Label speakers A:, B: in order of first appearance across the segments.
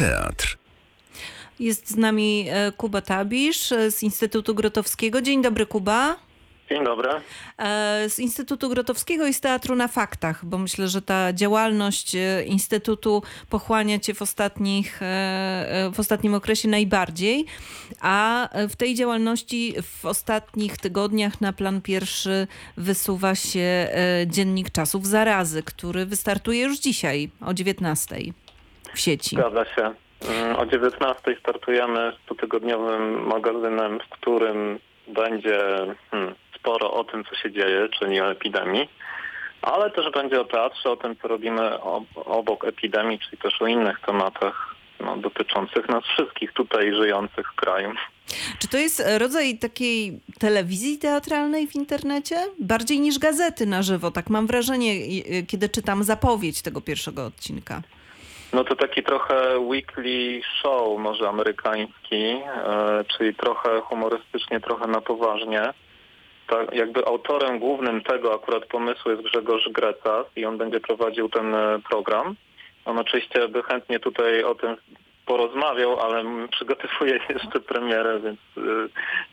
A: teatr.
B: Jest z nami e, Kuba Tabisz e, z Instytutu Grotowskiego. Dzień dobry, Kuba.
C: Dzień dobry.
B: E, Z Instytutu Grotowskiego i z Teatru na Faktach, bo myślę, że ta działalność Instytutu pochłania cię w, ostatnich, w ostatnim okresie najbardziej, a w tej działalności w ostatnich tygodniach na plan pierwszy wysuwa się Dziennik Czasów Zarazy, który wystartuje już dzisiaj o 19 w sieci.
C: Zgadza się. Mm, O 19 startujemy z dwutygodniowym magazynem, w którym będzie hmm, sporo o tym, co się dzieje, czyli o epidemii, ale też będzie o teatrze, o tym, co robimy ob obok epidemii, czyli też o innych tematach no, dotyczących nas wszystkich tutaj żyjących w kraju.
B: Czy to jest rodzaj takiej telewizji teatralnej w internecie? Bardziej niż gazety na żywo, tak mam wrażenie, i- kiedy czytam zapowiedź tego pierwszego odcinka.
C: No to taki trochę weekly show może amerykański, e, czyli trochę humorystycznie, trochę na poważnie. Tak, jakby autorem głównym tego akurat pomysłu jest Grzegorz Grecas i on będzie prowadził ten e, program. On oczywiście by chętnie tutaj o tym porozmawiał, ale przygotowuje jeszcze premierę, więc e,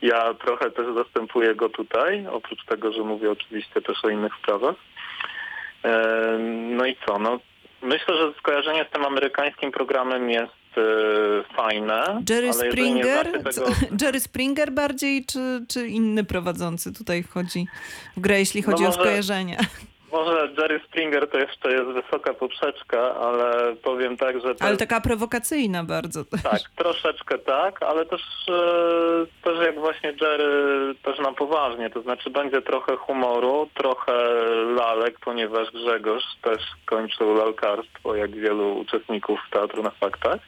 C: ja trochę też zastępuję go tutaj, oprócz tego, że mówię oczywiście też o innych sprawach. No i co? No, myślę, że skojarzenie z tym amerykańskim programem jest e, fajne.
B: Jerry Springer?
C: Tego,
B: Jerry Springer bardziej, czy, czy inny prowadzący tutaj wchodzi w grę, jeśli chodzi
C: No
B: o
C: może-
B: skojarzenia?
C: Może Jerry Springer to jeszcze jest wysoka poprzeczka, ale powiem tak, że
B: Ale taka prowokacyjna bardzo.
C: tak, troszeczkę tak, ale też, e, też jak właśnie Jerry też na poważnie, to znaczy będzie trochę humoru, trochę lalek, ponieważ Grzegorz też kończył lalkarstwo, jak wielu uczestników Teatru na Faktach.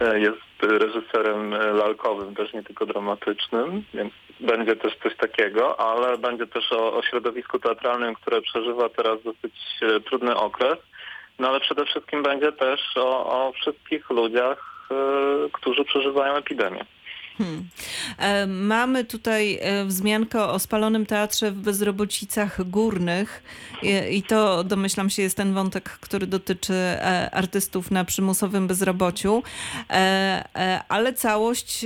C: E, Jest reżyserem lalkowym, też nie tylko dramatycznym, więc będzie też coś takiego, ale będzie też o, o środowisku teatralnym, które przeżywa teraz dosyć e, trudny okres. No ale przede wszystkim będzie też o, o wszystkich ludziach, e, którzy przeżywają epidemię.
B: Hmm. E, Mamy tutaj e, wzmiankę o spalonym teatrze w Bezrobocicach Górnych I- to domyślam się jest ten wątek, który dotyczy e, artystów na przymusowym bezrobociu, ale całość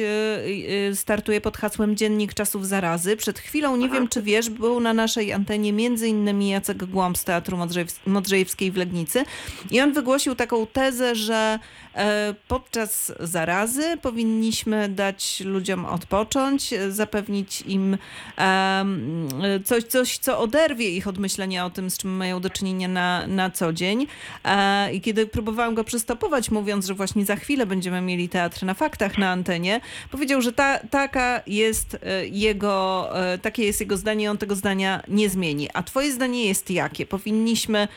B: startuje pod hasłem Dziennik Czasów Zarazy. Przed chwilą, nie wiem czy wiesz, był na naszej antenie między innymi Jacek Głąb z Teatru Modrzejews- Modrzejewskiej w Legnicy i on wygłosił taką tezę, że podczas zarazy powinniśmy dać ludziom odpocząć, zapewnić im coś, coś, co oderwie ich od myślenia o tym, z czym mają do czynienia na, na co dzień. E, I kiedy próbowałam go przystopować, mówiąc, że właśnie za chwilę będziemy mieli teatr na faktach na antenie, powiedział, że ta, taka jest e, jego, e, takie jest jego zdanie on tego zdania nie zmieni. A twoje zdanie jest jakie? Powinniśmy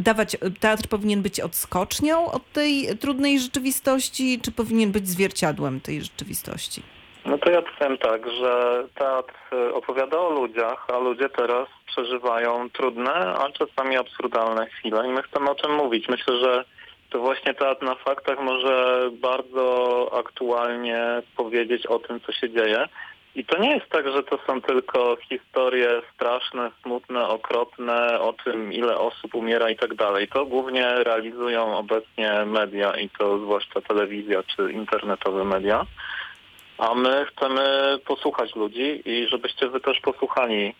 B: dawać, teatr powinien być odskocznią od tej trudnej rzeczywistości, czy powinien być zwierciadłem tej rzeczywistości?
C: No to ja powiem tak, że teatr e, opowiada o ludziach, a ludzie teraz przeżywają trudne, a czasami absurdalne chwile i my chcemy o tym mówić. Myślę, że to właśnie teatr na faktach może bardzo aktualnie powiedzieć o tym, co się dzieje. I to nie jest tak, że to są tylko historie straszne, smutne, okropne o tym, ile osób umiera i tak dalej. To głównie realizują obecnie media i to zwłaszcza telewizja czy internetowe media. A my chcemy posłuchać ludzi i żebyście wy też posłuchali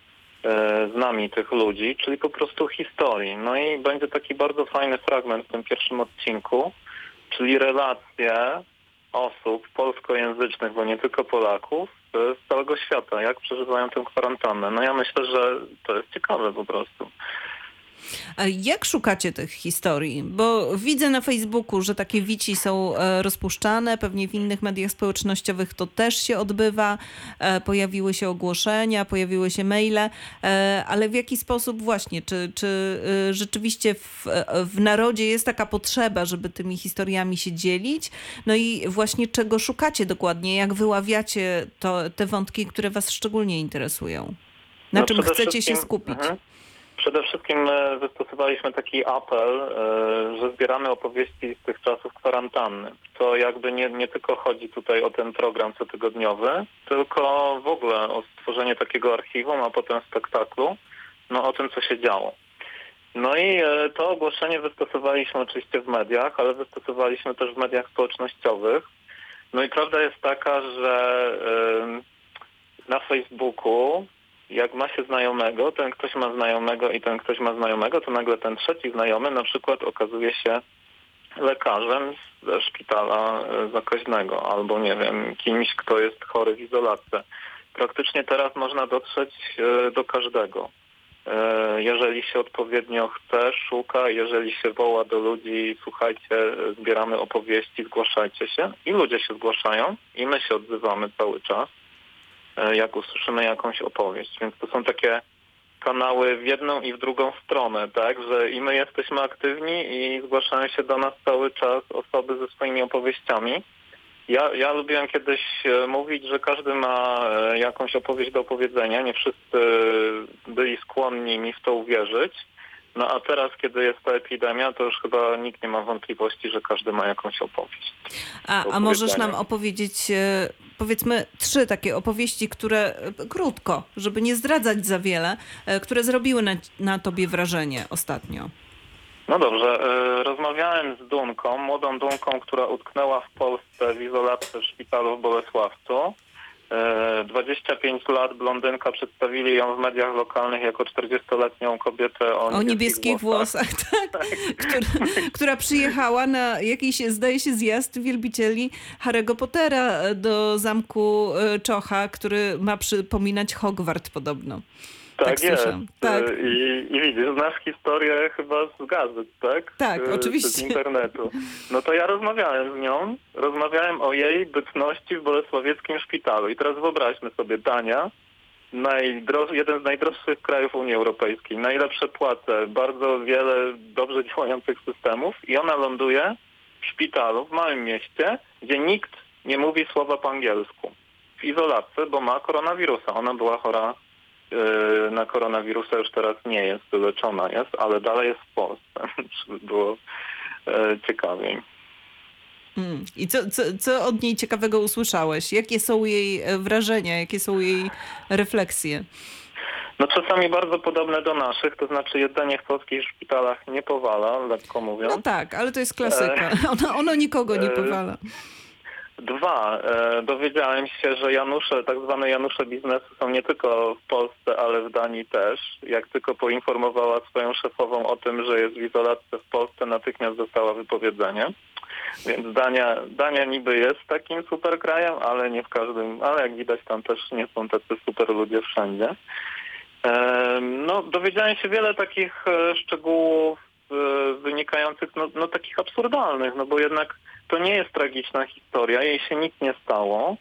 C: e, z nami tych ludzi, czyli po prostu historii. No i będzie taki bardzo fajny fragment w tym pierwszym odcinku, czyli relacje osób polskojęzycznych, bo nie tylko Polaków, z całego świata, jak przeżywają tę kwarantannę. No ja myślę, że to jest ciekawe po prostu.
B: A Jak szukacie tych historii? Bo widzę na Facebooku, że takie wici są e, rozpuszczane, pewnie w innych mediach społecznościowych to też się odbywa. E, Pojawiły się ogłoszenia, pojawiły się maile, e, ale w jaki sposób właśnie? Czy, czy e, rzeczywiście w, w narodzie jest taka potrzeba, żeby tymi historiami się dzielić? No i właśnie czego szukacie dokładnie? Jak wyławiacie to, te wątki, które was szczególnie interesują? Na
C: No
B: czym chcecie się skupić?
C: Mhm. Przede wszystkim e, wystosowaliśmy taki apel, e, że zbieramy opowieści z tych czasów kwarantanny. To jakby nie, nie tylko chodzi tutaj o ten program cotygodniowy, tylko w ogóle o stworzenie takiego archiwum, a potem spektaklu, no o tym, co się działo. No i e, to ogłoszenie wystosowaliśmy oczywiście w mediach, ale wystosowaliśmy też w mediach społecznościowych. No i prawda jest taka, że na Facebooku, jak ma się znajomego, ten ktoś ma znajomego i ten ktoś ma znajomego, to nagle ten trzeci znajomy na przykład okazuje się lekarzem ze szpitala e, zakaźnego albo nie wiem, kimś, kto jest chory w izolacji. Praktycznie teraz można dotrzeć e, do każdego. E, Jeżeli się odpowiednio chce, szuka, jeżeli się woła do ludzi, słuchajcie, zbieramy opowieści, zgłaszajcie się. I ludzie się zgłaszają i my się odzywamy cały czas, jak usłyszymy jakąś opowieść. Więc to są takie kanały w jedną i w drugą stronę, tak, że i my jesteśmy aktywni i zgłaszają się do nas cały czas osoby ze swoimi opowieściami. Ja, ja lubiłem kiedyś e, mówić, że każdy ma e, jakąś opowieść do opowiedzenia. Nie wszyscy byli skłonni mi w to uwierzyć. No a teraz, kiedy jest ta epidemia, to już chyba nikt nie ma wątpliwości, że każdy ma jakąś opowieść.
B: A, a możesz nam opowiedzieć, e, powiedzmy, trzy takie opowieści, które e, krótko, żeby nie zdradzać za wiele, e, które zrobiły na, na tobie wrażenie ostatnio.
C: No dobrze, rozmawiałem z Dunką, młodą Dunką, która utknęła w Polsce w izolacji w szpitalu w Bolesławcu. E, 25 lat, blondynka, przedstawili ją w mediach lokalnych jako 40-letnią kobietę o,
B: O niebieskich włosach, tak, która, która przyjechała na jakiś, zdaje się, zjazd wielbicieli Harry'ego Pottera e, do zamku e, Czocha, który ma przypominać Hogwart podobno.
C: Tak,
B: tak
C: jest.
B: słyszałam. Tak.
C: E, I, I widzisz, znasz historię chyba z gazet, tak?
B: Tak,
C: E,
B: oczywiście.
C: Z internetu. No to ja rozmawiałem z nią, rozmawiałem o jej bytności w bolesławieckim szpitalu. I teraz wyobraźmy sobie Dania, najdroż, jeden z najdroższych krajów Unii Europejskiej, najlepsze płace, bardzo wiele dobrze działających systemów i ona ląduje w szpitalu w małym mieście, gdzie nikt nie mówi słowa po angielsku. W izolacji, bo ma koronawirusa. Ona była chora na koronawirusa, już teraz nie jest, wyleczona jest, ale dalej jest w Polsce, żeby było yy, ciekawiej.
B: Mm. I co, co, co od niej ciekawego usłyszałeś? Jakie są jej e, wrażenia, jakie są jej refleksje?
C: No czasami bardzo podobne do naszych, to znaczy jedzenie w polskich szpitalach nie powala, lekko mówiąc.
B: No tak, ale to jest klasyka. Ono, ono nikogo nie
C: e,
B: powala.
C: Dwa, e, dowiedziałem się, że Janusze, tak zwane Janusze biznesu są nie tylko w Polsce, ale w Danii też. Jak tylko poinformowała swoją szefową o tym, że jest w izolacji w Polsce, natychmiast dostała wypowiedzenie. Więc Dania, Dania niby jest takim super krajem, ale nie w każdym, ale jak widać tam też nie są tacy super ludzie wszędzie. E, No, dowiedziałem się wiele takich e, szczegółów e, wynikających, no, no takich absurdalnych, no bo jednak to nie jest tragiczna historia, jej się nic nie stało.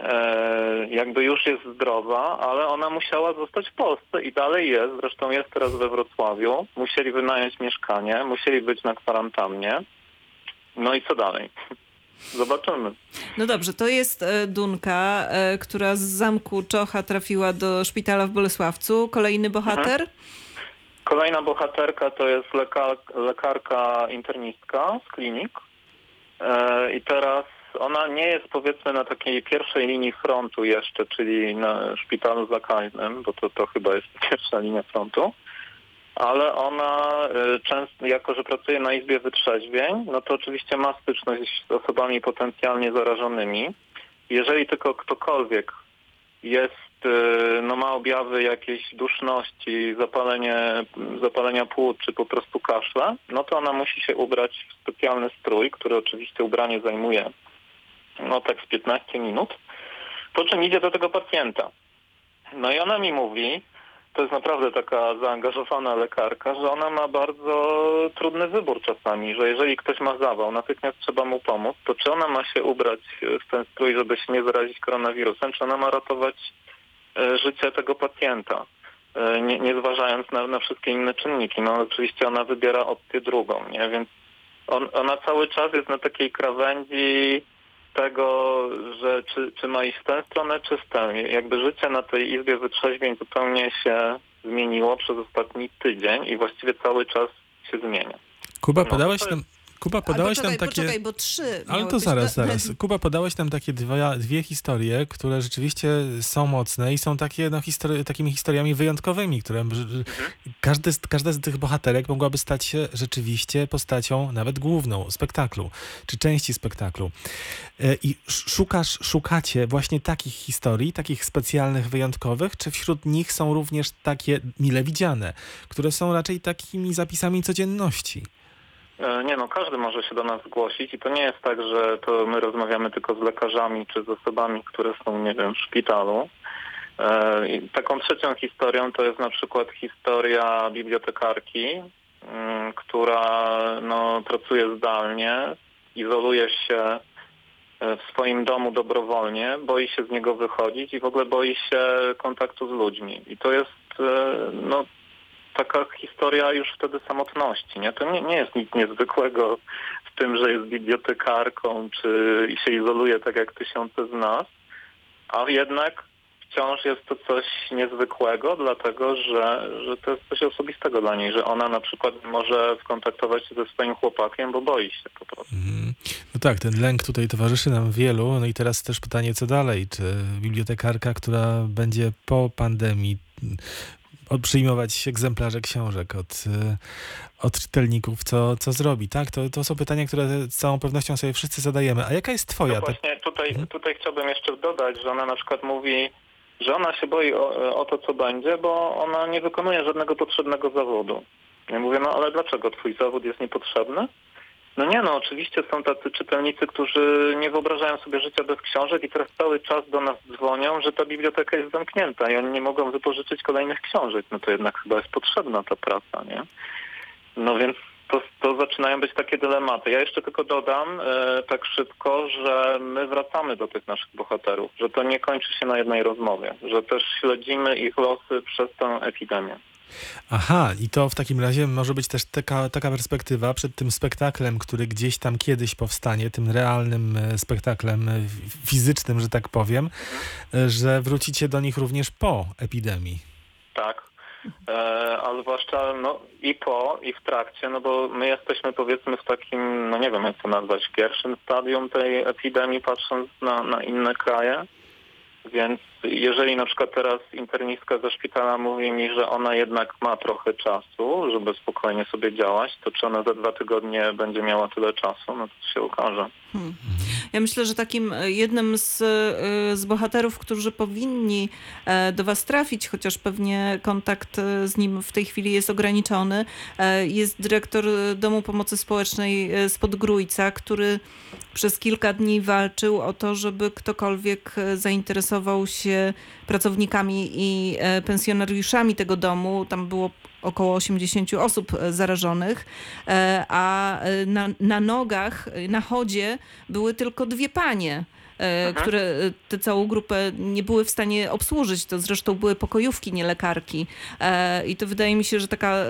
C: E, jakby już jest zdrowa, ale ona musiała zostać w Polsce i dalej jest, zresztą jest teraz we Wrocławiu. Musieli wynająć mieszkanie, musieli być na kwarantannie. No i co dalej? Zobaczymy.
B: No dobrze, to jest e, Dunka, e, która z zamku Czocha trafiła do szpitala w Bolesławcu. Kolejny bohater?
C: Kolejna bohaterka to jest lekar, lekarka internistka z klinik. E, I teraz ona nie jest powiedzmy na takiej pierwszej linii frontu jeszcze, czyli na szpitalu zakaźnym, bo to, to chyba jest pierwsza linia frontu. Ale ona e, często, jako że pracuje na Izbie Wytrzeźwień, no to oczywiście ma styczność z osobami potencjalnie zarażonymi. Jeżeli tylko ktokolwiek jest, no ma objawy jakiejś duszności, zapalenie, zapalenia płuc czy po prostu kaszla, no to ona musi się ubrać w specjalny strój, który oczywiście ubranie zajmuje no tak z 15 minut, po czym idzie do tego pacjenta. No i ona mi mówi, to jest naprawdę taka zaangażowana lekarka, że ona ma bardzo trudny wybór czasami, że jeżeli ktoś ma zawał, natychmiast trzeba mu pomóc, to czy ona ma się ubrać w ten strój, żeby się nie zarazić koronawirusem, czy ona ma ratować życie tego pacjenta, e, nie, nie zważając na, na wszystkie inne czynniki. No oczywiście ona wybiera opcję drugą, nie? Więc on, ona cały czas jest na takiej krawędzi tego, że czy, czy ma iść w tę stronę, czy w tę. Jakby życie na tej Izbie Wytrzeźwień zupełnie się zmieniło przez ostatni tydzień i właściwie cały czas się zmienia.
A: Kuba,
C: No,
A: podałeś nam, Kuba, podałeś
B: poczekaj,
A: tam takie...
B: poczekaj, bo trzy
A: Ale to zaraz,
B: na-
A: zaraz. Kuba, podałeś tam takie dwa, dwie historie, które rzeczywiście są mocne i są takie, no, histori- takimi historiami wyjątkowymi, które że każdy, z- każda z tych bohaterek mogłaby stać się rzeczywiście postacią nawet główną spektaklu, czy części spektaklu. E, I sz- szukasz, szukacie właśnie takich historii, takich specjalnych, wyjątkowych, czy wśród nich są również takie mile widziane, które są raczej takimi zapisami codzienności?
C: E, Nie no, każdy może się do nas zgłosić i to nie jest tak, że to my rozmawiamy tylko z lekarzami czy z osobami, które są, nie wiem, w szpitalu. E, i Taką trzecią historią to jest na przykład historia bibliotekarki, mm, która no, pracuje zdalnie, izoluje się e, w swoim domu dobrowolnie, boi się z niego wychodzić i w ogóle boi się kontaktu z ludźmi. I to jest no, taka historia już wtedy samotności. Nie? To nie, nie jest nic niezwykłego w tym, że jest bibliotekarką, czy się izoluje tak jak tysiące z nas, a jednak wciąż jest to coś niezwykłego, dlatego że, że to jest coś osobistego dla niej, że ona na przykład może skontaktować się ze swoim chłopakiem, bo boi się po prostu.
A: Mhm. No tak, ten lęk tutaj towarzyszy nam wielu. No i teraz też pytanie, co dalej? Czy bibliotekarka, która będzie po pandemii mm, przyjmować egzemplarze książek od, y, od czytelników, co, co zrobi? Tak, to, to są pytania, które z całą pewnością sobie wszyscy zadajemy. A jaka jest twoja?
C: No właśnie tutaj,
A: Mhm.
C: tutaj chciałbym jeszcze dodać, że ona na przykład mówi, że ona się boi o, o to, co będzie, bo ona nie wykonuje żadnego potrzebnego zawodu. Ja mówię, no ale dlaczego twój zawód jest niepotrzebny? No nie, no oczywiście są tacy czytelnicy, którzy nie wyobrażają sobie życia bez książek i teraz cały czas do nas dzwonią, że ta biblioteka jest zamknięta i oni nie mogą wypożyczyć kolejnych książek. No to jednak chyba jest potrzebna ta praca, nie? No więc to, to zaczynają być takie dylematy. Ja jeszcze tylko dodam e, tak szybko, że my wracamy do tych naszych bohaterów, że to nie kończy się na jednej rozmowie, że też śledzimy ich losy przez tę epidemię.
A: Aha, i to w takim razie może być też taka, taka perspektywa przed tym spektaklem, który gdzieś tam kiedyś powstanie, tym realnym e, spektaklem e, fizycznym, że tak powiem, e, że wrócicie do nich również po epidemii.
C: Tak. E, a zwłaszcza no, i po, i w trakcie, no bo my jesteśmy powiedzmy w takim, no nie wiem jak to nazwać, pierwszym stadium tej epidemii, patrząc na, na inne kraje. Więc jeżeli na przykład teraz internistka ze szpitala mówi mi, że ona jednak ma trochę czasu, żeby spokojnie sobie działać, to czy ona za dwa tygodnie będzie miała tyle czasu, no to się okaże.
B: Hmm. Ja myślę, że takim e, jednym z, e, z bohaterów, którzy powinni e, do Was trafić, chociaż pewnie kontakt z nim w tej chwili jest ograniczony, jest dyrektor Domu Pomocy Społecznej z Podgrójca, który przez kilka dni walczył o to, żeby ktokolwiek zainteresował się pracownikami i e, pensjonariuszami tego domu. Tam było około 80 osób e, zarażonych, e, a na, na nogach, na chodzie były tylko dwie panie. E, które e, tę całą grupę nie były w stanie obsłużyć. To zresztą były pokojówki, nie lekarki. E, I to wydaje mi się, że taka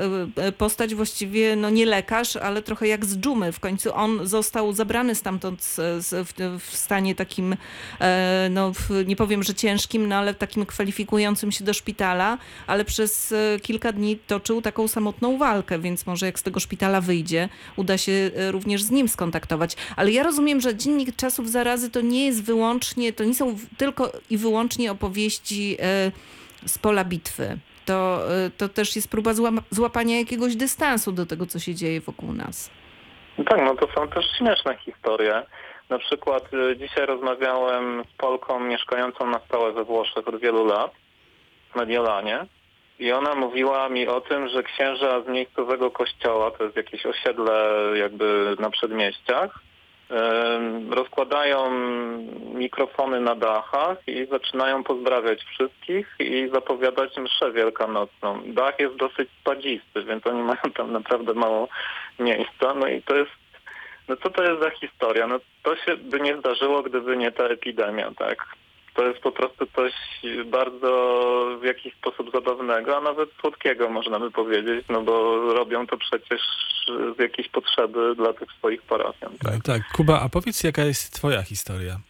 B: postać właściwie, no nie lekarz, ale trochę jak z dżumy. W końcu on został zabrany stamtąd w, w stanie takim, no nie powiem, że ciężkim, no ale takim kwalifikującym się do szpitala, ale przez kilka dni toczył taką samotną walkę, więc może jak z tego szpitala wyjdzie, uda się również z nim skontaktować. Ale ja rozumiem, że Dziennik Czasów Zarazy to nie jest wyłącznie, to nie są tylko i wyłącznie opowieści e, z pola bitwy. To, e, to też jest próba złapania jakiegoś dystansu do tego, co się dzieje wokół nas.
C: No tak, no to są też śmieszne historie. Na przykład y, dzisiaj rozmawiałem z Polką mieszkającą na stałe we Włoszech od wielu lat, w Mediolanie. I ona mówiła mi o tym, że księża z miejscowego kościoła, to jest jakieś osiedle jakby na przedmieściach, rozkładają mikrofony na dachach i zaczynają pozdrawiać wszystkich i zapowiadać mszę wielkanocną. Dach jest dosyć spadzisty, więc oni mają tam naprawdę mało miejsca. No i to jest, no co to jest za historia? No to się by nie zdarzyło, gdyby nie ta epidemia, tak? To jest po prostu coś bardzo w jakiś sposób zabawnego, a nawet słodkiego można by powiedzieć, no bo robią to przecież z jakiejś potrzeby dla tych swoich parafian, tak?
A: Tak, tak. Kuba, a powiedz, jaka jest twoja historia?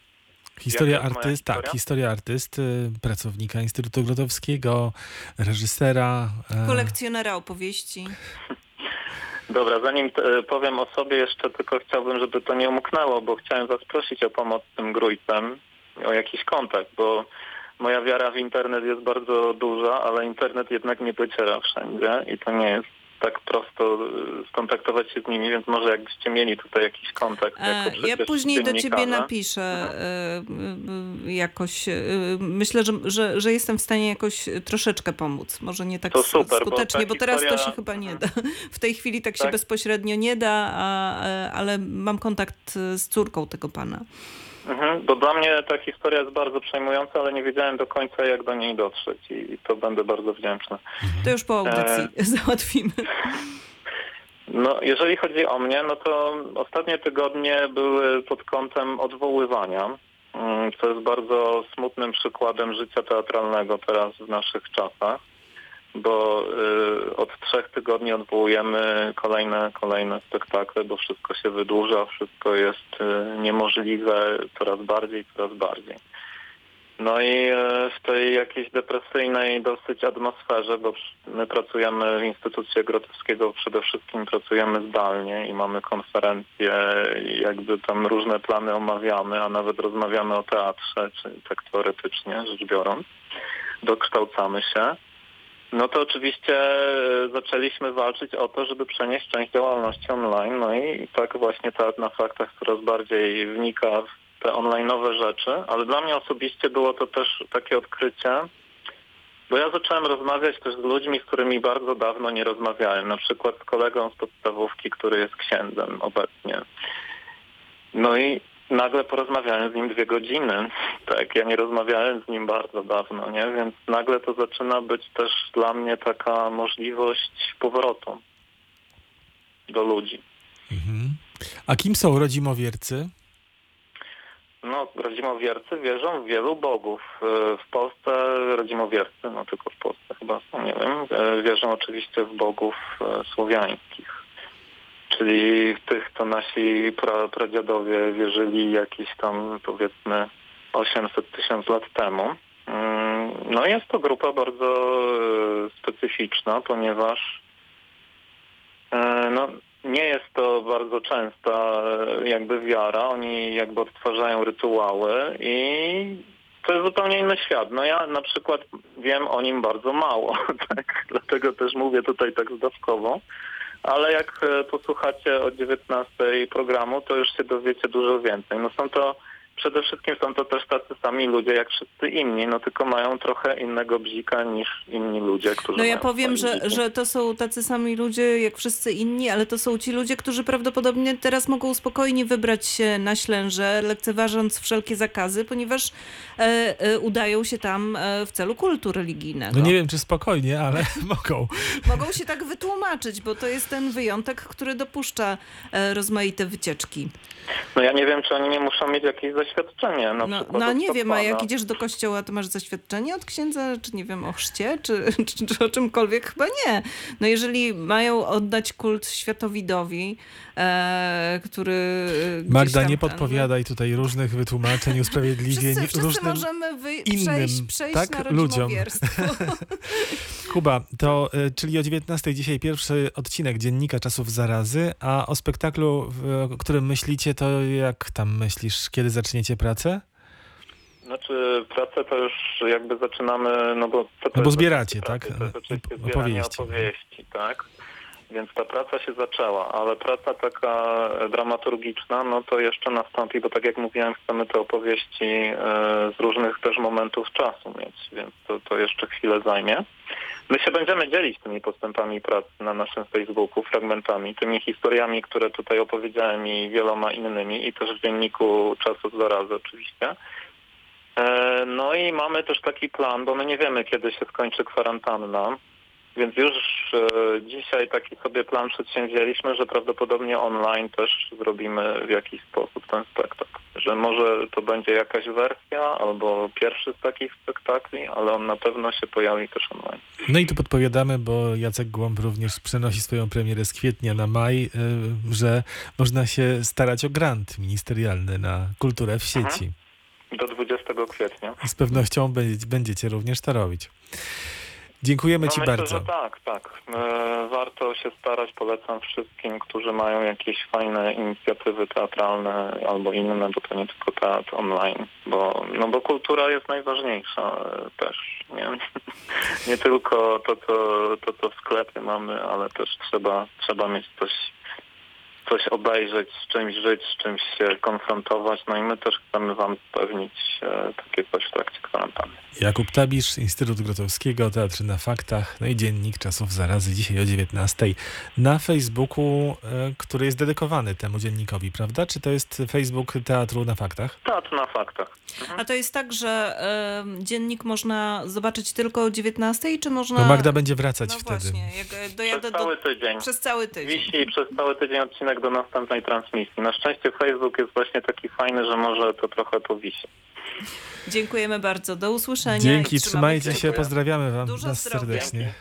A: Historia artyst, tak,
C: historia?
A: historia artysty, pracownika Instytutu Grotowskiego, reżysera. e,
B: Kolekcjonera opowieści.
C: Dobra, zanim e, powiem o sobie, jeszcze tylko chciałbym, żeby to nie umknęło, bo chciałem was prosić o pomoc z tym grójcem, o jakiś kontakt, bo moja wiara w internet jest bardzo duża, ale internet jednak nie dociera wszędzie i to nie jest tak prosto e, skontaktować się z nimi, więc może jakbyście mieli tutaj jakiś kontakt.
B: E, Ja później do ciebie napiszę e, jakoś. Myślę, że, że, że jestem w stanie jakoś troszeczkę pomóc. Może nie tak
C: To super, bo
B: skutecznie,
C: ta
B: bo teraz to
C: historia-
B: się chyba nie da. W tej chwili tak się
C: Tak.
B: bezpośrednio nie da, a, ale mam kontakt z córką tego pana.
C: Mhm, bo dla mnie ta historia jest bardzo przejmująca, ale nie wiedziałem do końca, jak do niej dotrzeć i to będę bardzo wdzięczny.
B: To już po audycji
C: E.
B: załatwimy.
C: No, jeżeli chodzi o mnie, no to ostatnie tygodnie były pod kątem odwoływania, mm, co jest bardzo smutnym przykładem życia teatralnego teraz w naszych czasach, bo y, od trzech tygodni odwołujemy kolejne, kolejne spektakle, bo wszystko się wydłuża, wszystko jest y, niemożliwe coraz bardziej, coraz bardziej. No i e, w tej jakiejś depresyjnej dosyć atmosferze, bo my pracujemy w Instytucie Grotowskiego, przede wszystkim pracujemy zdalnie i mamy konferencje jakby tam różne plany omawiamy, a nawet rozmawiamy o teatrze, czyli tak teoretycznie rzecz biorąc, dokształcamy się. No to oczywiście e, zaczęliśmy walczyć o to, żeby przenieść część działalności online, no i tak właśnie Teatr na Faktach coraz bardziej wnika w te online'owe rzeczy, ale dla mnie osobiście było to też takie odkrycie, bo ja zacząłem rozmawiać też z ludźmi, z którymi bardzo dawno nie rozmawiałem, na przykład z kolegą z podstawówki, który jest księdzem obecnie. No i nagle porozmawiałem z nim dwie godziny. Tak, ja nie rozmawiałem z nim bardzo dawno, nie? Więc nagle to zaczyna być też dla mnie taka możliwość powrotu do ludzi.
A: Mhm. A kim są rodzimowiercy?
C: No, rodzimowiercy wierzą w wielu bogów. E, W Polsce rodzimowiercy, no tylko w Polsce chyba są, nie wiem, e, wierzą oczywiście w bogów e, słowiańskich. Czyli tych, co nasi pra, pradziadowie wierzyli jakieś tam, powiedzmy, 800 tysięcy lat temu. Mm, No jest to grupa bardzo e, specyficzna, ponieważ e, no, nie jest to bardzo częsta e, jakby wiara. Oni jakby odtwarzają rytuały i to jest zupełnie inny świat. No ja na przykład wiem o nim bardzo mało, tak? Dlatego też mówię tutaj tak zdawkowo. Ale jak e, posłuchacie o 19 programu, to już się dowiecie dużo więcej. No są to przede wszystkim są to też tacy sami ludzie jak wszyscy inni, no tylko mają trochę innego bzika niż inni ludzie, którzy
B: No ja
C: mają
B: powiem, że,
C: bziki.
B: że to są tacy sami ludzie jak wszyscy inni, ale to są ci ludzie, którzy prawdopodobnie teraz mogą spokojnie wybrać się na Ślęże, lekceważąc wszelkie zakazy, ponieważ e, e, udają się tam e, w celu kultu religijnego.
A: No nie wiem, czy spokojnie, ale mogą.
B: Mogą się tak wytłumaczyć, bo to jest ten wyjątek, który dopuszcza e, rozmaite wycieczki.
C: No ja nie wiem, czy oni nie muszą mieć jakieś zaświadczenie. Na
B: No, no nie wiem, a jak idziesz do kościoła, to masz zaświadczenie od księdza, czy nie wiem, o chrzcie, czy, czy, czy o czymkolwiek? Chyba nie. No jeżeli mają oddać kult światowidowi, e, który e,
A: Magda, nie
B: ten-
A: podpowiadaj tutaj różnych wytłumaczeń, usprawiedliwień
B: Wszyscy, wszyscy
A: różnym
B: możemy wy,
A: innym,
B: przejść, przejść
A: tak,
B: na
A: ludziom. Kuba, to y, czyli o 19 dzisiaj pierwszy odcinek Dziennika Czasów Zarazy, a o spektaklu, w, o którym myślicie, to jak tam myślisz, kiedy zaczniecie pracę?
C: Znaczy pracę to już jakby zaczynamy, no bo...
A: No bo zbieracie,
C: pracy?
A: tak? Opowieści.
C: opowieści, tak? Więc ta praca się zaczęła, ale praca taka dramaturgiczna, no to jeszcze nastąpi, bo tak jak mówiłem, chcemy te opowieści e, z różnych też momentów czasu mieć, więc to, to jeszcze chwilę zajmie. My się będziemy dzielić tymi postępami pracy na naszym Facebooku, fragmentami, tymi historiami, które tutaj opowiedziałem i wieloma innymi i też w dzienniku Czasów Zarazy oczywiście. E, No i mamy też taki plan, bo my nie wiemy, kiedy się skończy kwarantanna, więc już e, dzisiaj taki sobie plan przedsięwzięliśmy, że prawdopodobnie online też zrobimy w jakiś sposób ten spektakl. Że może to będzie jakaś wersja albo pierwszy z takich spektakli, ale on na pewno się pojawi też online.
A: No i tu podpowiadamy, bo Jacek Głąb również przenosi swoją premierę z kwietnia na maj, y, że można się starać o grant ministerialny na kulturę w sieci.
C: Do 20 kwietnia.
A: I z pewnością będzie- będziecie również to robić. Dziękujemy
C: No
A: Ci
C: myślę,
A: bardzo.
C: że tak, tak. E, warto się starać, polecam wszystkim, którzy mają jakieś fajne inicjatywy teatralne albo inne, bo to nie tylko teatr online, bo, no bo kultura jest najważniejsza e, też. Nie, nie tylko to co, to, co w sklepie mamy, ale też trzeba, trzeba mieć coś, coś obejrzeć, z czymś żyć, z czymś się konfrontować. No i my też chcemy Wam zapewnić e, takie coś w trakcie kwarantanny.
A: Jakub Tabisz, Instytut Grotowskiego, Teatr na Faktach, no i Dziennik Czasów Zarazy, dzisiaj o 19 na Facebooku, e, który jest dedykowany temu dziennikowi, prawda? Czy to jest Facebook Teatru na Faktach?
C: Teatr na faktach.
B: A to jest tak, że em, dziennik można zobaczyć tylko o 19, czy można...
A: No Magda będzie wracać
B: No
A: wtedy.
B: właśnie, jak e, dojadę
C: Przez
B: do...
C: cały tydzień.
B: Przez cały tydzień.
C: Wisi przez cały tydzień odcinek do następnej transmisji. Na szczęście Facebook jest właśnie taki fajny, że może to trochę powisi.
B: Dziękuję bardzo. Do usłyszenia.
A: Dzięki, trzymajcie się, pozdrawiamy Wam
B: Dużo
A: nas
B: zdrowia.
A: serdecznie.